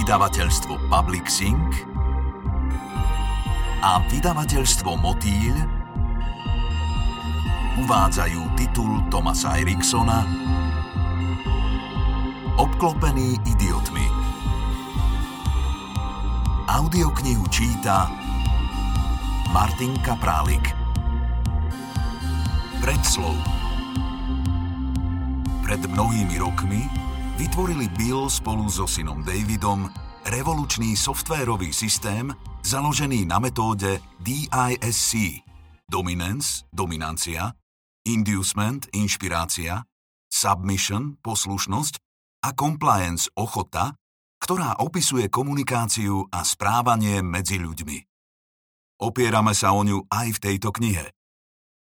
vydavateľstvo Public Sync a vydavateľstvo Motýľ uvádzajú titul Tomasa Eriksona Obklopený idiotmi. Audioknihu číta Martin Kaprálik. Predslov Pred mnohými rokmi vytvorili Bill spolu so synom Davidom revolučný softvérový systém, založený na metóde DISC Dominance, dominancia, Inducement, inšpirácia, Submission, poslušnosť a Compliance, ochota, ktorá opisuje komunikáciu a správanie medzi ľuďmi. Opierame sa o ňu aj v tejto knihe.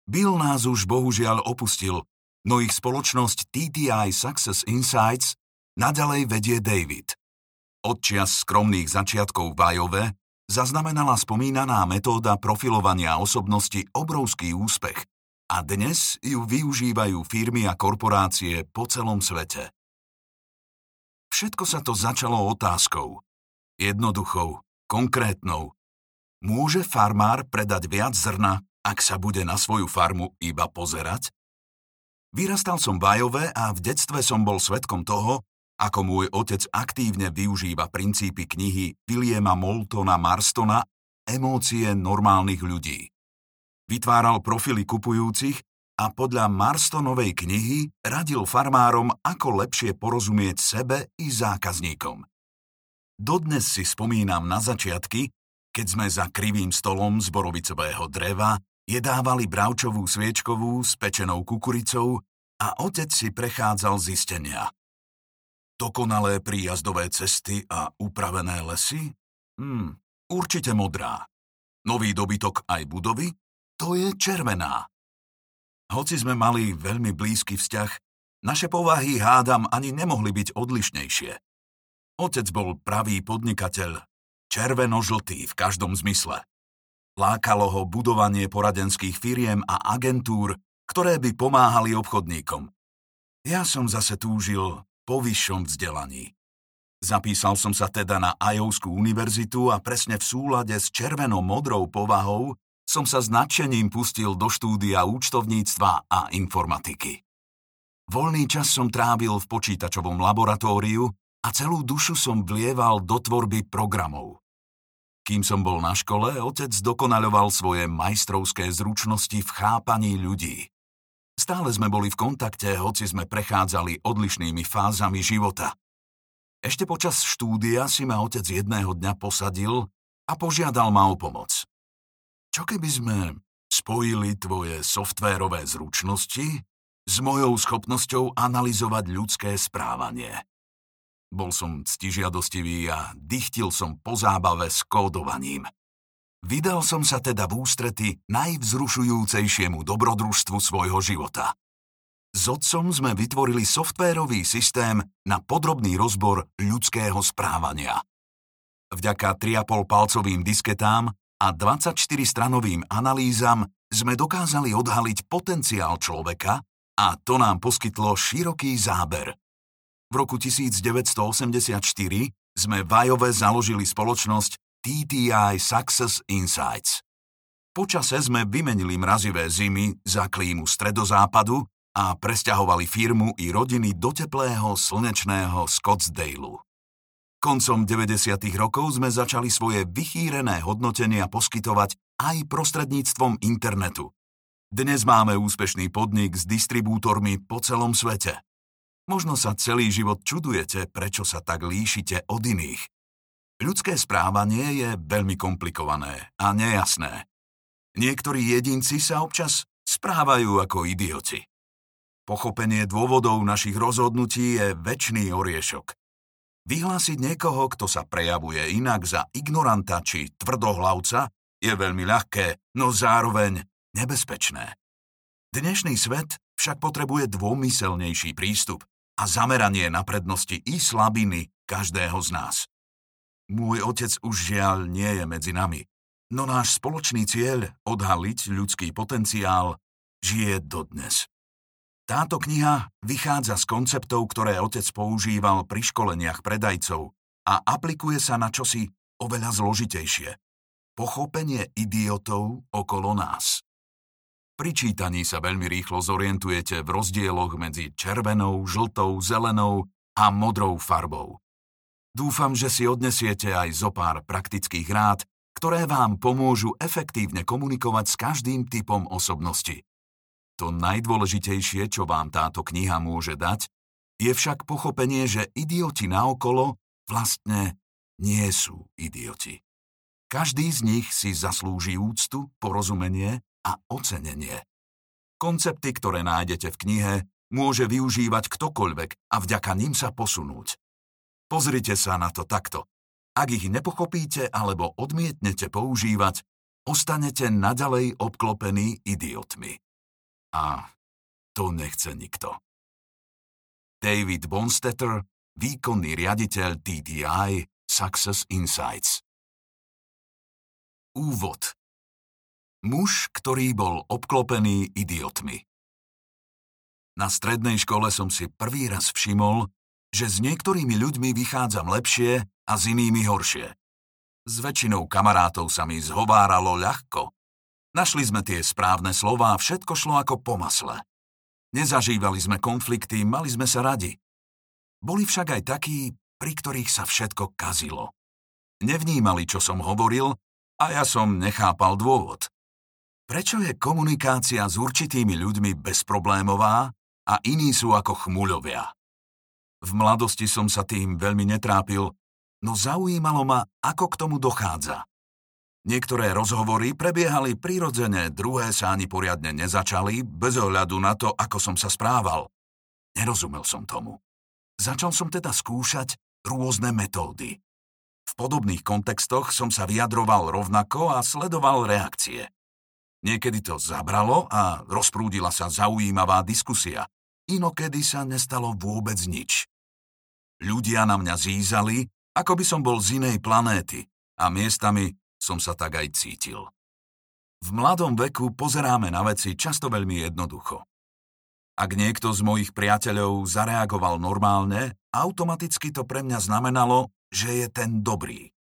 Bill nás už bohužiaľ opustil, no ich spoločnosť TTI Success Insights naďalej vedie David. Od čias skromných začiatkov v Ajove zaznamenala spomínaná metóda profilovania osobnosti obrovský úspech a dnes ju využívajú firmy a korporácie po celom svete. Všetko sa to začalo otázkou. Jednoduchou, konkrétnou. Môže farmár predať viac zrna, ak sa bude na svoju farmu iba pozerať? Vyrastal som v Ajove a v detstve som bol svetkom toho, ako môj otec aktívne využíva princípy knihy Williama Moultona Marstona Emócie normálnych ľudí. Vytváral profily kupujúcich a podľa Marstonovej knihy radil farmárom, ako lepšie porozumieť sebe i zákazníkom. Dodnes si spomínam na začiatky, keď sme za krivým stolom z borovicového dreva jedávali bravčovú sviečkovú s pečenou kukuricou a otec si prechádzal zistenia – Dokonalé príjazdové cesty a upravené lesy? Hm, určite modrá. Nový dobytok aj budovy? To je červená. Hoci sme mali veľmi blízky vzťah, naše povahy hádam ani nemohli byť odlišnejšie. Otec bol pravý podnikateľ, červeno-žltý v každom zmysle. Lákalo ho budovanie poradenských firiem a agentúr, ktoré by pomáhali obchodníkom. Ja som zase túžil po vyššom vzdelaní. Zapísal som sa teda na Ajovskú univerzitu a presne v súlade s červeno-modrou povahou som sa s nadšením pustil do štúdia účtovníctva a informatiky. Voľný čas som trávil v počítačovom laboratóriu a celú dušu som vlieval do tvorby programov. Kým som bol na škole, otec dokonaľoval svoje majstrovské zručnosti v chápaní ľudí. Stále sme boli v kontakte, hoci sme prechádzali odlišnými fázami života. Ešte počas štúdia si ma otec jedného dňa posadil a požiadal ma o pomoc. Čo keby sme spojili tvoje softvérové zručnosti s mojou schopnosťou analyzovať ľudské správanie? Bol som ctižiadostivý a dychtil som po zábave s kódovaním. Vydal som sa teda v ústrety najvzrušujúcejšiemu dobrodružstvu svojho života. S otcom sme vytvorili softvérový systém na podrobný rozbor ľudského správania. Vďaka 3,5 palcovým disketám a 24-stranovým analýzam sme dokázali odhaliť potenciál človeka a to nám poskytlo široký záber. V roku 1984 sme v Ajove založili spoločnosť TTI Success Insights. Počase sme vymenili mrazivé zimy za klímu stredozápadu a presťahovali firmu i rodiny do teplého slnečného Scottsdaleu. Koncom 90. rokov sme začali svoje vychýrené hodnotenia poskytovať aj prostredníctvom internetu. Dnes máme úspešný podnik s distribútormi po celom svete. Možno sa celý život čudujete, prečo sa tak líšite od iných. Ľudské správanie je veľmi komplikované a nejasné. Niektorí jedinci sa občas správajú ako idioti. Pochopenie dôvodov našich rozhodnutí je väčší oriešok. Vyhlásiť niekoho, kto sa prejavuje inak za ignoranta či tvrdohlavca, je veľmi ľahké, no zároveň nebezpečné. Dnešný svet však potrebuje dômyselnejší prístup a zameranie na prednosti i slabiny každého z nás. Môj otec už žiaľ nie je medzi nami, no náš spoločný cieľ odhaliť ľudský potenciál žije dodnes. Táto kniha vychádza z konceptov, ktoré otec používal pri školeniach predajcov a aplikuje sa na čosi oveľa zložitejšie. Pochopenie idiotov okolo nás. Pri čítaní sa veľmi rýchlo zorientujete v rozdieloch medzi červenou, žltou, zelenou a modrou farbou. Dúfam, že si odnesiete aj zo pár praktických rád, ktoré vám pomôžu efektívne komunikovať s každým typom osobnosti. To najdôležitejšie, čo vám táto kniha môže dať, je však pochopenie, že idioti naokolo vlastne nie sú idioti. Každý z nich si zaslúži úctu, porozumenie a ocenenie. Koncepty, ktoré nájdete v knihe, môže využívať ktokoľvek a vďaka ním sa posunúť. Pozrite sa na to takto. Ak ich nepochopíte alebo odmietnete používať, ostanete naďalej obklopení idiotmi. A to nechce nikto. David Bonstetter, výkonný riaditeľ TTI Success Insights. Úvod Muž, ktorý bol obklopený idiotmi. Na strednej škole som si prvý raz všimol, že s niektorými ľuďmi vychádzam lepšie a s inými horšie. S väčšinou kamarátov sa mi zhováralo ľahko. Našli sme tie správne slová a všetko šlo ako po masle. Nezažívali sme konflikty, mali sme sa radi. Boli však aj takí, pri ktorých sa všetko kazilo. Nevnímali, čo som hovoril a ja som nechápal dôvod. Prečo je komunikácia s určitými ľuďmi bezproblémová a iní sú ako chmuľovia? V mladosti som sa tým veľmi netrápil, no zaujímalo ma, ako k tomu dochádza. Niektoré rozhovory prebiehali prirodzene, druhé sa ani poriadne nezačali, bez ohľadu na to, ako som sa správal. Nerozumel som tomu. Začal som teda skúšať rôzne metódy. V podobných kontextoch som sa vyjadroval rovnako a sledoval reakcie. Niekedy to zabralo a rozprúdila sa zaujímavá diskusia. Inokedy sa nestalo vôbec nič. Ľudia na mňa zízali, ako by som bol z inej planéty a miestami som sa tak aj cítil. V mladom veku pozeráme na veci často veľmi jednoducho. Ak niekto z mojich priateľov zareagoval normálne, automaticky to pre mňa znamenalo, že je ten dobrý.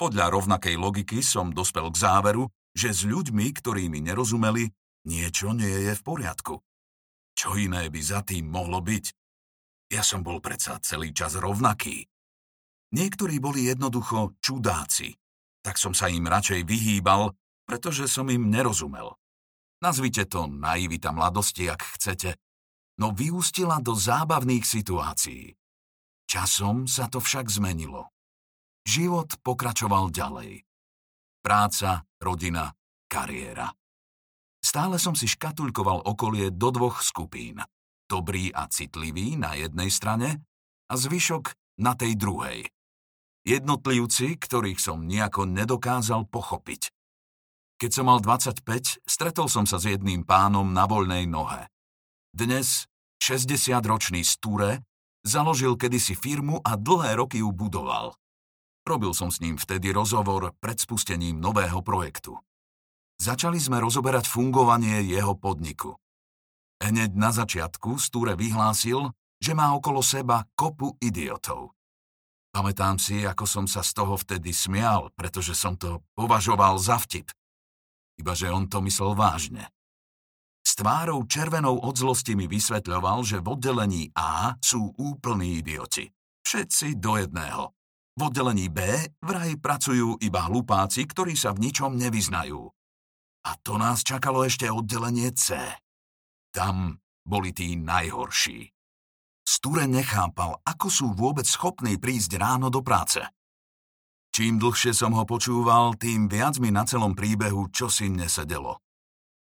Podľa rovnakej logiky som dospel k záveru, že s ľuďmi, ktorí mi nerozumeli, niečo nie je v poriadku. Čo iné by za tým mohlo byť? Ja som bol predsa celý čas rovnaký. Niektorí boli jednoducho čudáci, tak som sa im radšej vyhýbal, pretože som im nerozumel. Nazvite to naivita mladosti, ak chcete, no vyústila do zábavných situácií. Časom sa to však zmenilo. Život pokračoval ďalej. Práca, rodina, kariéra. Stále som si škatulkoval okolie do dvoch skupín. Dobrý a citlivý na jednej strane a zvyšok na tej druhej. Jednotlivci, ktorých som nejako nedokázal pochopiť. Keď som mal 25, stretol som sa s jedným pánom na voľnej nohe. Dnes 60-ročný Sture založil kedysi firmu a dlhé roky ju budoval. Robil som s ním vtedy rozhovor pred spustením nového projektu. Začali sme rozoberať fungovanie jeho podniku. Hneď na začiatku Stúre vyhlásil, že má okolo seba kopu idiotov. Pamätám si, ako som sa z toho vtedy smial, pretože som to považoval za vtip. Ibaže on to myslel vážne. S tvárou červenou od zlosti mi vysvetľoval, že v oddelení A sú úplní idioti. Všetci do jedného. V oddelení B vraj pracujú iba hlupáci, ktorí sa v ničom nevyznajú. A to nás čakalo ešte oddelenie C. Tam boli tí najhorší. Sture nechápal, ako sú vôbec schopní prísť ráno do práce. Čím dlhšie som ho počúval, tým viac mi na celom príbehu čosi nesedelo.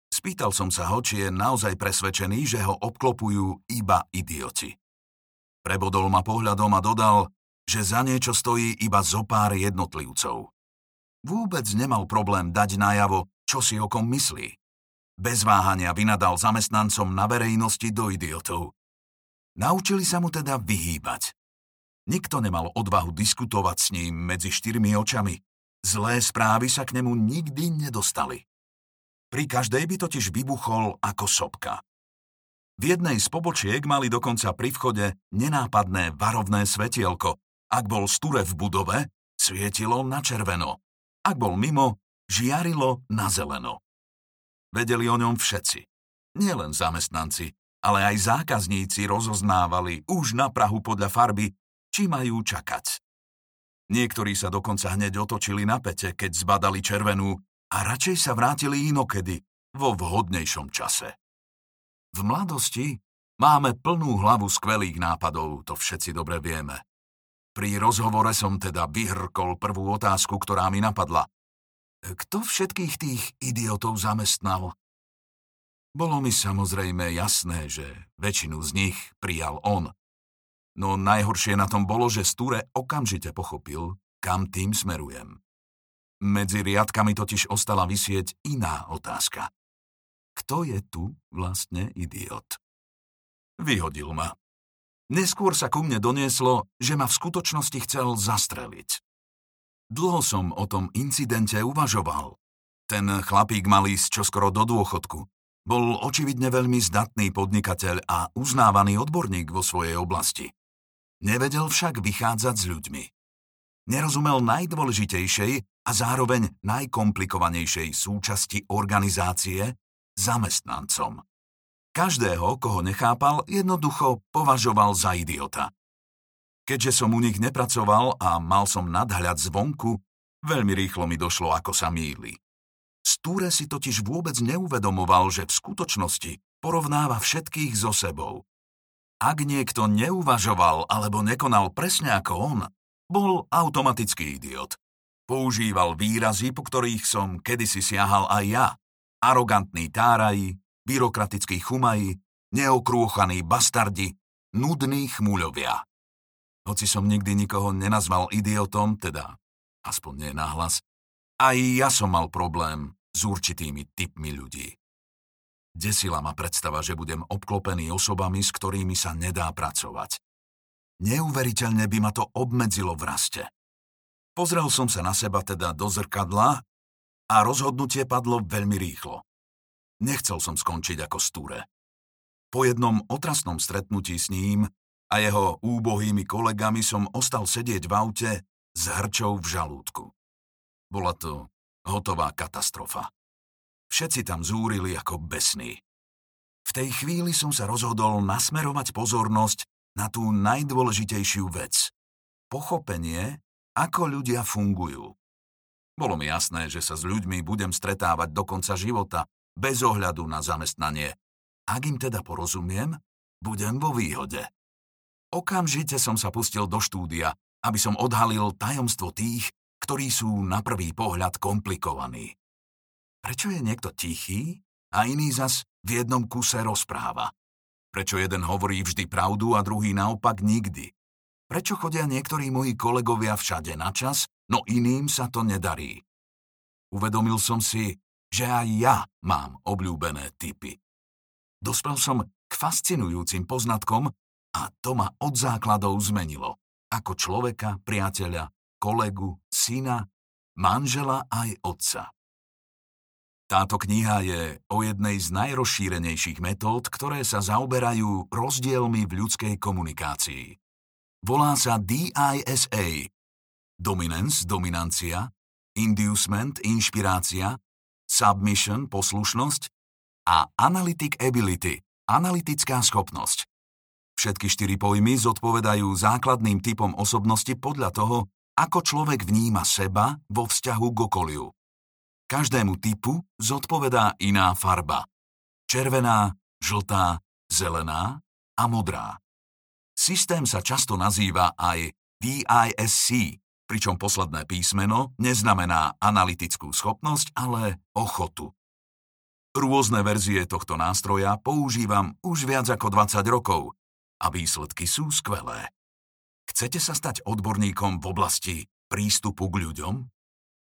Spýtal som sa ho, či je naozaj presvedčený, že ho obklopujú iba idioti. Prebodol ma pohľadom a dodal, že za niečo stojí iba zo pár jednotlivcov. Vôbec nemal problém dať najavo, čo si o kom myslí. Bez váhania vynadal zamestnancom na verejnosti do idiotov. Naučili sa mu teda vyhýbať. Nikto nemal odvahu diskutovať s ním medzi štyrmi očami. Zlé správy sa k nemu nikdy nedostali. Pri každej by totiž vybuchol ako sopka. V jednej z pobočiek mali dokonca pri vchode nenápadné varovné svetielko, Ak bol sture v budove, svietilo na červeno. Ak bol mimo, žiarilo na zeleno. Vedeli o ňom všetci. Nielen zamestnanci, ale aj zákazníci rozoznávali už na Prahu podľa farby, či majú čakať. Niektorí sa dokonca hneď otočili na pete, keď zbadali červenú a radšej sa vrátili inokedy, vo vhodnejšom čase. V mladosti máme plnú hlavu skvelých nápadov, to všetci dobre vieme. Pri rozhovore som teda vyhrkol prvú otázku, ktorá mi napadla. Kto všetkých tých idiotov zamestnal? Bolo mi samozrejme jasné, že väčšinu z nich prijal on. No najhoršie na tom bolo, že Sture okamžite pochopil, kam tým smerujem. Medzi riadkami totiž ostala vysieť iná otázka. Kto je tu vlastne idiot? Vyhodil ma. Neskôr sa ku mne donieslo, že ma v skutočnosti chcel zastreliť. Dlho som o tom incidente uvažoval. Ten chlapík mal ísť čoskoro do dôchodku. Bol očividne veľmi zdatný podnikateľ a uznávaný odborník vo svojej oblasti. Nevedel však vychádzať s ľuďmi. Nerozumel najdôležitejšej a zároveň najkomplikovanejšej súčasti organizácie, zamestnancom. Každého, koho nechápal, jednoducho považoval za idiota. Keďže som u nich nepracoval a mal som nadhľad zvonku, veľmi rýchlo mi došlo, ako sa míli. Stúre si totiž vôbec neuvedomoval, že v skutočnosti porovnáva všetkých so sebou. Ak niekto neuvažoval alebo nekonal presne ako on, bol automatický idiot. Používal výrazy, po ktorých som kedysi siahal aj ja arogantní táraji, byrokratickí chumaji, neokrúchaní bastardi, nudní chmúľovia. Hoci som nikdy nikoho nenazval idiotom, teda aspoň nie nahlas, aj ja som mal problém s určitými typmi ľudí. Desila ma predstava, že budem obklopený osobami, s ktorými sa nedá pracovať. Neuveriteľne by ma to obmedzilo v raste. Pozrel som sa na seba teda do zrkadla a rozhodnutie padlo veľmi rýchlo. Nechcel som skončiť ako stúre. Po jednom otrasnom stretnutí s ním a jeho úbohými kolegami som ostal sedieť v aute s hrčou v žalúdku. Bola to hotová katastrofa. Všetci tam zúrili ako besní. V tej chvíli som sa rozhodol nasmerovať pozornosť na tú najdôležitejšiu vec. Pochopenie, ako ľudia fungujú. Bolo mi jasné, že sa s ľuďmi budem stretávať do konca života, bez ohľadu na zamestnanie. Ak im teda porozumiem, budem vo výhode. Okamžite som sa pustil do štúdia, aby som odhalil tajomstvo tých, ktorí sú na prvý pohľad komplikovaní. Prečo je niekto tichý a iný zas v jednom kuse rozpráva? Prečo jeden hovorí vždy pravdu a druhý naopak nikdy? Prečo chodia niektorí moji kolegovia všade na čas no iným sa to nedarí. Uvedomil som si, že aj ja mám obľúbené typy. Dospel som k fascinujúcim poznatkom a to ma od základov zmenilo. Ako človeka, priateľa, kolegu, syna, manžela aj otca. Táto kniha je o jednej z najrozšírenejších metód, ktoré sa zaoberajú rozdielmi v ľudskej komunikácii. Volá sa DISA, dominance, dominancia, inducement, inšpirácia, submission, poslušnosť a analytic ability, analytická schopnosť. Všetky štyri pojmy zodpovedajú základným typom osobnosti podľa toho, ako človek vníma seba vo vzťahu k okoliu. Každému typu zodpovedá iná farba. Červená, žltá, zelená a modrá. Systém sa často nazýva aj DISC, pričom posledné písmeno neznamená analytickú schopnosť, ale ochotu. Rôzne verzie tohto nástroja používam už viac ako 20 rokov a výsledky sú skvelé. Chcete sa stať odborníkom v oblasti prístupu k ľuďom?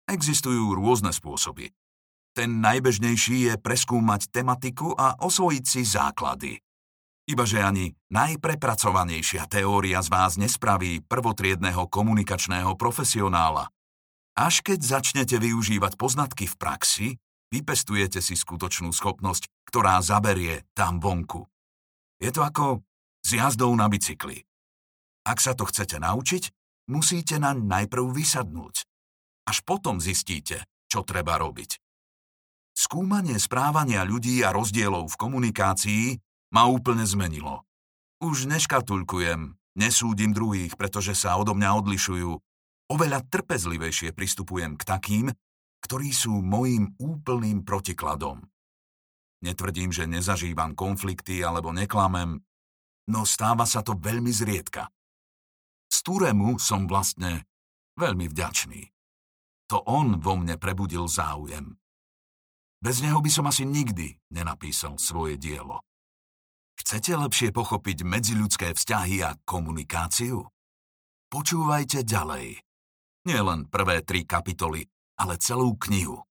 Existujú rôzne spôsoby. Ten najbežnejší je preskúmať tematiku a osvojiť si základy. Ibaže ani najprepracovanejšia teória z vás nespraví prvotriedného komunikačného profesionála. Až keď začnete využívať poznatky v praxi, vypestujete si skutočnú schopnosť, ktorá zaberie tam vonku. Je to ako s jazdou na bicykli. Ak sa to chcete naučiť, musíte naň najprv vysadnúť. Až potom zistíte, čo treba robiť. Skúmanie správania ľudí a rozdielov v komunikácii ma úplne zmenilo. Už neškatulkujem, nesúdim druhých, pretože sa odo mňa odlišujú. Oveľa trpezlivejšie pristupujem k takým, ktorí sú mojím úplným protikladom. Netvrdím, že nezažívam konflikty alebo neklamem, no stáva sa to veľmi zriedka. Z Turemu som vlastne veľmi vďačný. To on vo mne prebudil záujem. Bez neho by som asi nikdy nenapísal svoje dielo. Chcete lepšie pochopiť medziľudské vzťahy a komunikáciu? Počúvajte ďalej. Nie len prvé tri kapitoly, ale celú knihu.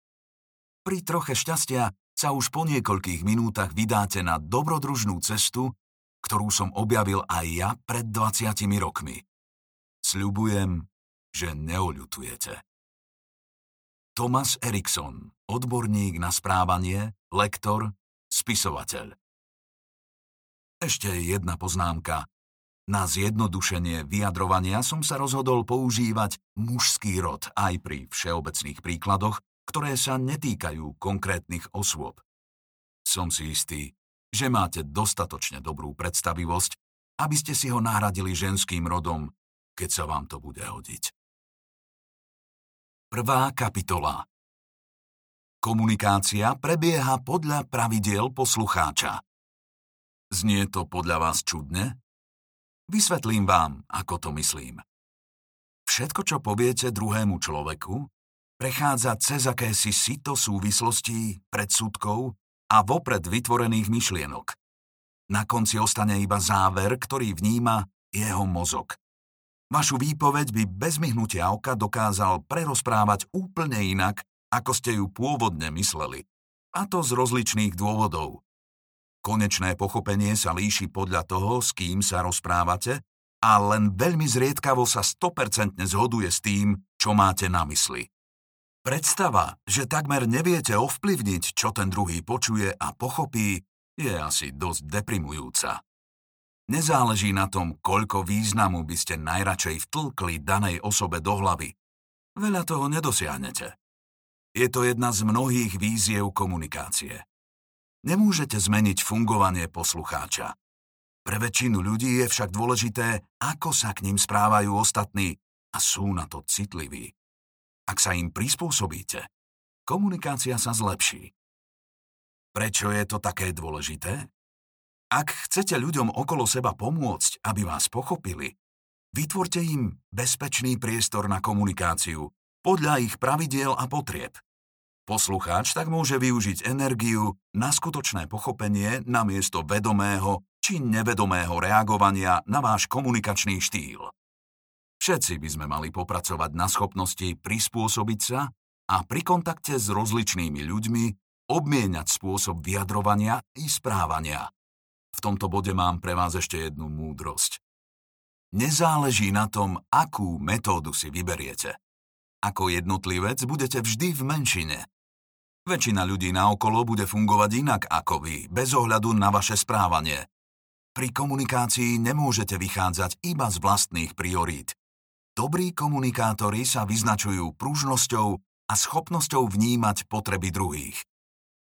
Pri troche šťastia sa už po niekoľkých minútach vydáte na dobrodružnú cestu, ktorú som objavil aj ja pred 20 rokmi. Sľubujem, že neoľutujete. Thomas Erikson, odborník na správanie, lektor, spisovateľ. Ešte jedna poznámka. Na zjednodušenie vyjadrovania som sa rozhodol používať mužský rod aj pri všeobecných príkladoch, ktoré sa netýkajú konkrétnych osôb. Som si istý, že máte dostatočne dobrú predstavivosť, aby ste si ho nahradili ženským rodom, keď sa vám to bude hodiť. Prvá kapitola Komunikácia prebieha podľa pravidiel poslucháča. Znie to podľa vás čudne? Vysvetlím vám, ako to myslím. Všetko, čo poviete druhému človeku, prechádza cez akési sito súvislostí, predsudkov a vopred vytvorených myšlienok. Na konci ostane iba záver, ktorý vníma jeho mozog. Vašu výpoveď by bez myhnutia oka dokázal prerozprávať úplne inak, ako ste ju pôvodne mysleli. A to z rozličných dôvodov. Konečné pochopenie sa líši podľa toho, s kým sa rozprávate a len veľmi zriedkavo sa 100% zhoduje s tým, čo máte na mysli. Predstava, že takmer neviete ovplyvniť, čo ten druhý počuje a pochopí, je asi dosť deprimujúca. Nezáleží na tom, koľko významu by ste najradšej vtlkli danej osobe do hlavy. Veľa toho nedosiahnete. Je to jedna z mnohých víziev komunikácie. Nemôžete zmeniť fungovanie poslucháča. Pre väčšinu ľudí je však dôležité, ako sa k ním správajú ostatní a sú na to citliví. Ak sa im prispôsobíte, komunikácia sa zlepší. Prečo je to také dôležité? Ak chcete ľuďom okolo seba pomôcť, aby vás pochopili, vytvorte im bezpečný priestor na komunikáciu podľa ich pravidiel a potrieb. Poslucháč tak môže využiť energiu na skutočné pochopenie namiesto vedomého či nevedomého reagovania na váš komunikačný štýl. Všetci by sme mali popracovať na schopnosti prispôsobiť sa a pri kontakte s rozličnými ľuďmi obmieniať spôsob vyjadrovania i správania. V tomto bode mám pre vás ešte jednu múdrosť. Nezáleží na tom, akú metódu si vyberiete. Ako jednotlivec budete vždy v menšine. Väčšina ľudí naokolo bude fungovať inak ako vy, bez ohľadu na vaše správanie. Pri komunikácii nemôžete vychádzať iba z vlastných priorít. Dobrí komunikátori sa vyznačujú pružnosťou a schopnosťou vnímať potreby druhých.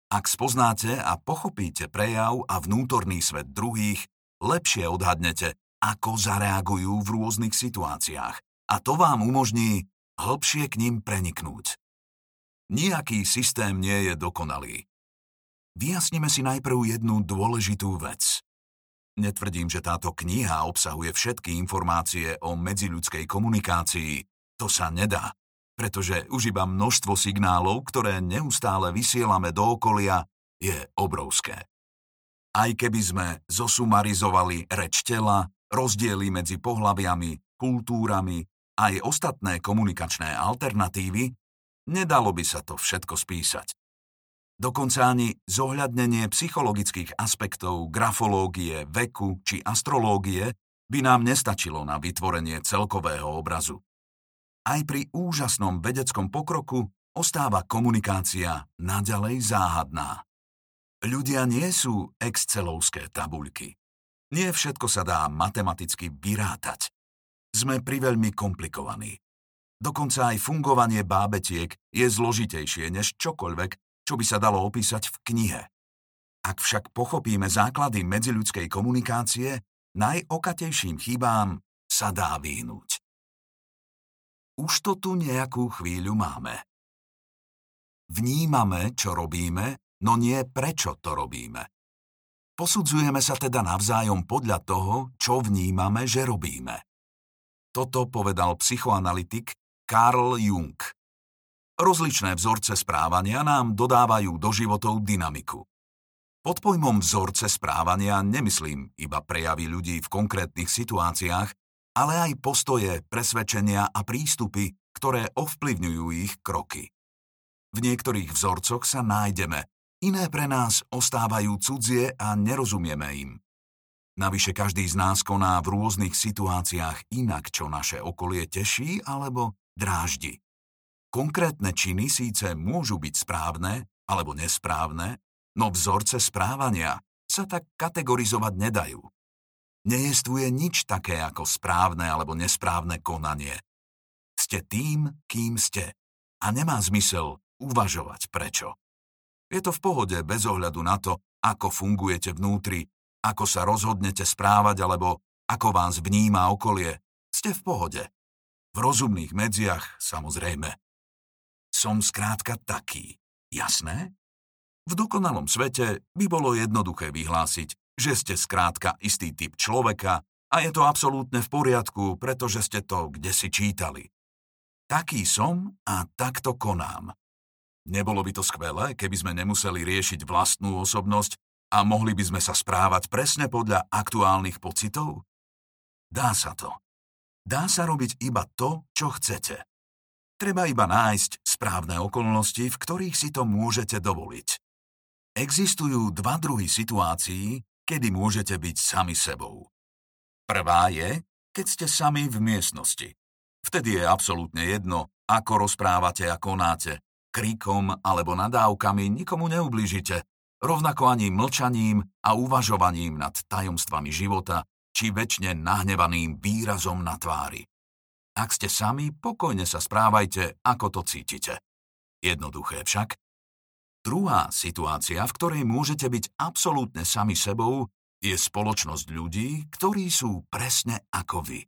Ak spoznáte a pochopíte prejav a vnútorný svet druhých, lepšie odhadnete, ako zareagujú v rôznych situáciách a to vám umožní hlbšie k ním preniknúť. Nijaký systém nie je dokonalý. Vyjasnime si najprv jednu dôležitú vec. Netvrdím, že táto kniha obsahuje všetky informácie o medziľudskej komunikácii. To sa nedá, pretože už iba množstvo signálov, ktoré neustále vysielame do okolia, je obrovské. Aj keby sme zosumarizovali reč tela, rozdiely medzi pohľaviami, kultúrami, aj ostatné komunikačné alternatívy, nedalo by sa to všetko spísať. Dokonca ani zohľadnenie psychologických aspektov grafológie, veku či astrológie by nám nestačilo na vytvorenie celkového obrazu. Aj pri úžasnom vedeckom pokroku ostáva komunikácia naďalej záhadná. Ľudia nie sú excelovské tabuľky. Nie všetko sa dá matematicky vyrátať. sme priveľmi komplikovaní. Dokonca aj fungovanie bábetiek je zložitejšie než čokoľvek, čo by sa dalo opísať v knihe. Ak však pochopíme základy medziľudskej komunikácie, najokatejším chybám sa dá vyhnúť. Už to tu nejakú chvíľu máme. Vnímame, čo robíme, no nie prečo to robíme. Posudzujeme sa teda navzájom podľa toho, čo vnímame, že robíme. Toto povedal psychoanalytik Carl Jung. Rozličné vzorce správania nám dodávajú do životov dynamiku. Pod pojmom vzorce správania nemyslím iba prejavy ľudí v konkrétnych situáciách, ale aj postoje, presvedčenia a prístupy, ktoré ovplyvňujú ich kroky. V niektorých vzorcoch sa nájdeme, iné pre nás ostávajú cudzie a nerozumieme im. Navyše každý z nás koná v rôznych situáciách inak, čo naše okolie teší alebo dráždi. Konkrétne činy síce môžu byť správne alebo nesprávne, no vzorce správania sa tak kategorizovať nedajú. Nejestvuje nič také ako správne alebo nesprávne konanie. Ste tým, kým ste. A nemá zmysel uvažovať prečo. Je to v pohode bez ohľadu na to, ako fungujete vnútri, ako sa rozhodnete správať alebo ako vás vníma okolie. Ste v pohode. V rozumných medziach, samozrejme. Som skrátka taký. Jasné? V dokonalom svete by bolo jednoduché vyhlásiť, že ste skrátka istý typ človeka a je to absolútne v poriadku, pretože ste to kde si čítali. Taký som a takto konám. Nebolo by to skvelé, keby sme nemuseli riešiť vlastnú osobnosť a mohli by sme sa správať presne podľa aktuálnych pocitov? Dá sa to. Dá sa robiť iba to, čo chcete. Treba iba nájsť správne okolnosti, v ktorých si to môžete dovoliť. Existujú dva druhy situácií, kedy môžete byť sami sebou. Prvá je, keď ste sami v miestnosti. Vtedy je absolútne jedno, ako rozprávate a konáte. Kríkom alebo nadávkami nikomu neublížite, rovnako ani mlčaním a uvažovaním nad tajomstvami života či väčšine nahnevaným výrazom na tvári. Ak ste sami, pokojne sa správajte, ako to cítite. Jednoduché však. Druhá situácia, v ktorej môžete byť absolútne sami sebou, je spoločnosť ľudí, ktorí sú presne ako vy.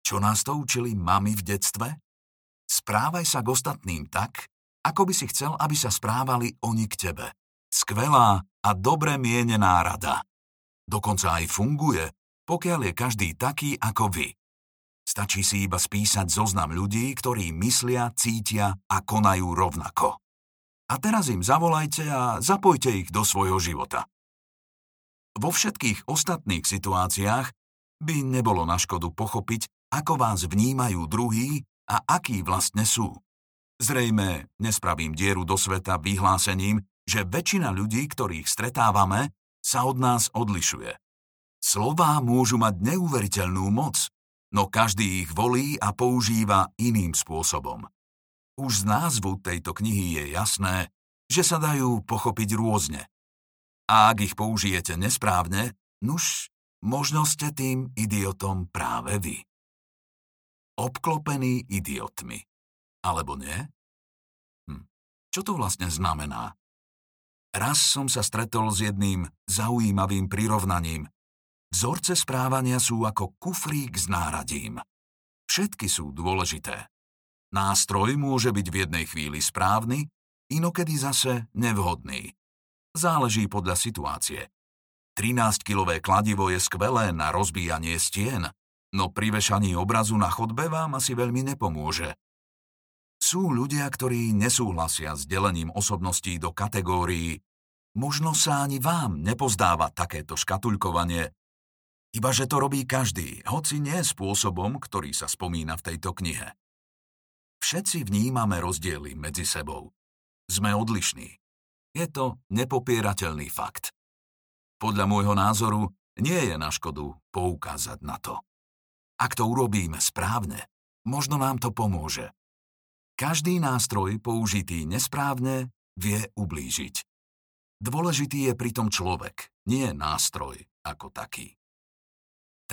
Čo nás to učili mami v detstve? Správaj sa k ostatným tak, ako by si chcel, aby sa správali oni k tebe. Skvelá a dobre mienená rada. Dokonca aj funguje, pokiaľ je každý taký ako vy. Stačí si iba spísať zoznam ľudí, ktorí myslia, cítia a konajú rovnako. A teraz im zavolajte a zapojte ich do svojho života. Vo všetkých ostatných situáciách by nebolo na škodu pochopiť, ako vás vnímajú druhí a akí vlastne sú. Zrejme nespravím dieru do sveta vyhlásením, že väčšina ľudí, ktorých stretávame, sa od nás odlišuje. Slová môžu mať neuveriteľnú moc, no každý ich volí a používa iným spôsobom. Už z názvu tejto knihy je jasné, že sa dajú pochopiť rôzne. A ak ich použijete nesprávne, nuž, možno ste tým idiotom práve vy. Obklopený idiotmi. Alebo nie? Hm. Čo to vlastne znamená? Raz som sa stretol s jedným zaujímavým prirovnaním, Vzorce správania sú ako kufrík s náradím. Všetky sú dôležité. Nástroj môže byť v jednej chvíli správny, inokedy zase nevhodný. Záleží podľa situácie. 13-kilové kladivo je skvelé na rozbíjanie stien, no pri vešaní obrazu na chodbe vám asi veľmi nepomôže. Sú ľudia, ktorí nesúhlasia s delením osobností do kategórií. Možno sa ani vám nepozdáva takéto škatuľkovanie, iba že to robí každý, hoci nie spôsobom, ktorý sa spomína v tejto knihe. Všetci vnímame rozdiely medzi sebou. Sme odlišní. Je to nepopierateľný fakt. Podľa môjho názoru nie je na škodu poukázať na to. Ak to urobíme správne, možno nám to pomôže. Každý nástroj použitý nesprávne vie ublížiť. Dôležitý je pritom človek, nie nástroj ako taký.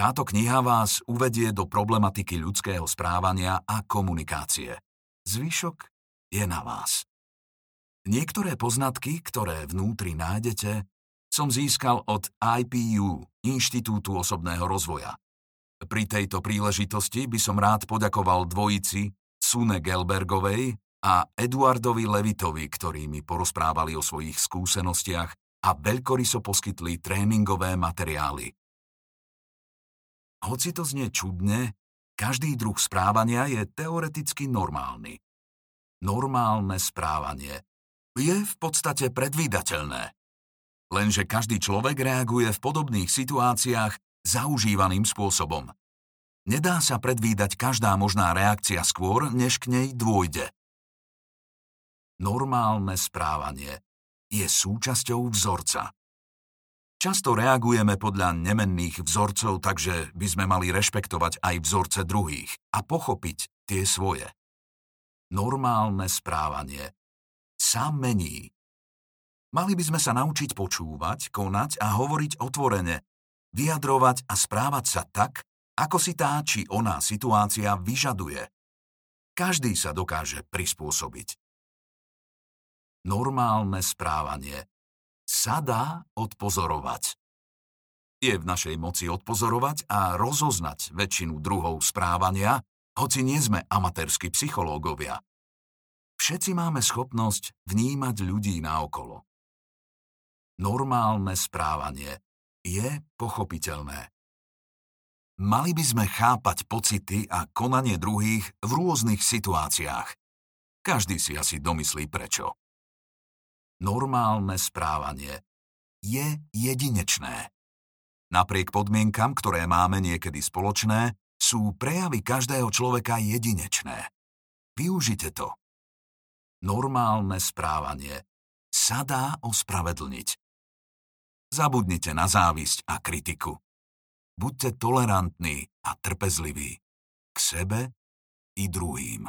Táto kniha vás uvedie do problematiky ľudského správania a komunikácie. Zvyšok je na vás. Niektoré poznatky, ktoré vnútri nájdete, som získal od IPU, Inštitútu osobného rozvoja. Pri tejto príležitosti by som rád poďakoval dvojici Sune Gelbergovej a Eduardovi Levitovi, ktorí mi porozprávali o svojich skúsenostiach a veľkoryso poskytli tréningové materiály. Hoci to znie čudne, každý druh správania je teoreticky normálny. Normálne správanie je v podstate predvídateľné. Lenže každý človek reaguje v podobných situáciách zaužívaným spôsobom. Nedá sa predvídať každá možná reakcia skôr, než k nej dôjde. Normálne správanie je súčasťou vzorca. Často reagujeme podľa nemenných vzorcov, takže by sme mali rešpektovať aj vzorce druhých a pochopiť tie svoje. Normálne správanie sa mení. Mali by sme sa naučiť počúvať, konať a hovoriť otvorene, vyjadrovať a správať sa tak, ako si tá či oná situácia vyžaduje. Každý sa dokáže prispôsobiť. Normálne správanie sa dá odpozorovať. Je v našej moci odpozorovať a rozoznať väčšinu druhov správania, hoci nie sme amatérski psychológovia. Všetci máme schopnosť vnímať ľudí naokolo. Normálne správanie je pochopiteľné. Mali by sme chápať pocity a konanie druhých v rôznych situáciách. Každý si asi domyslí prečo normálne správanie je jedinečné. Napriek podmienkam, ktoré máme niekedy spoločné, sú prejavy každého človeka jedinečné. Využite to. Normálne správanie sa dá ospravedlniť. Zabudnite na závisť a kritiku. Buďte tolerantní a trpezliví k sebe i druhým.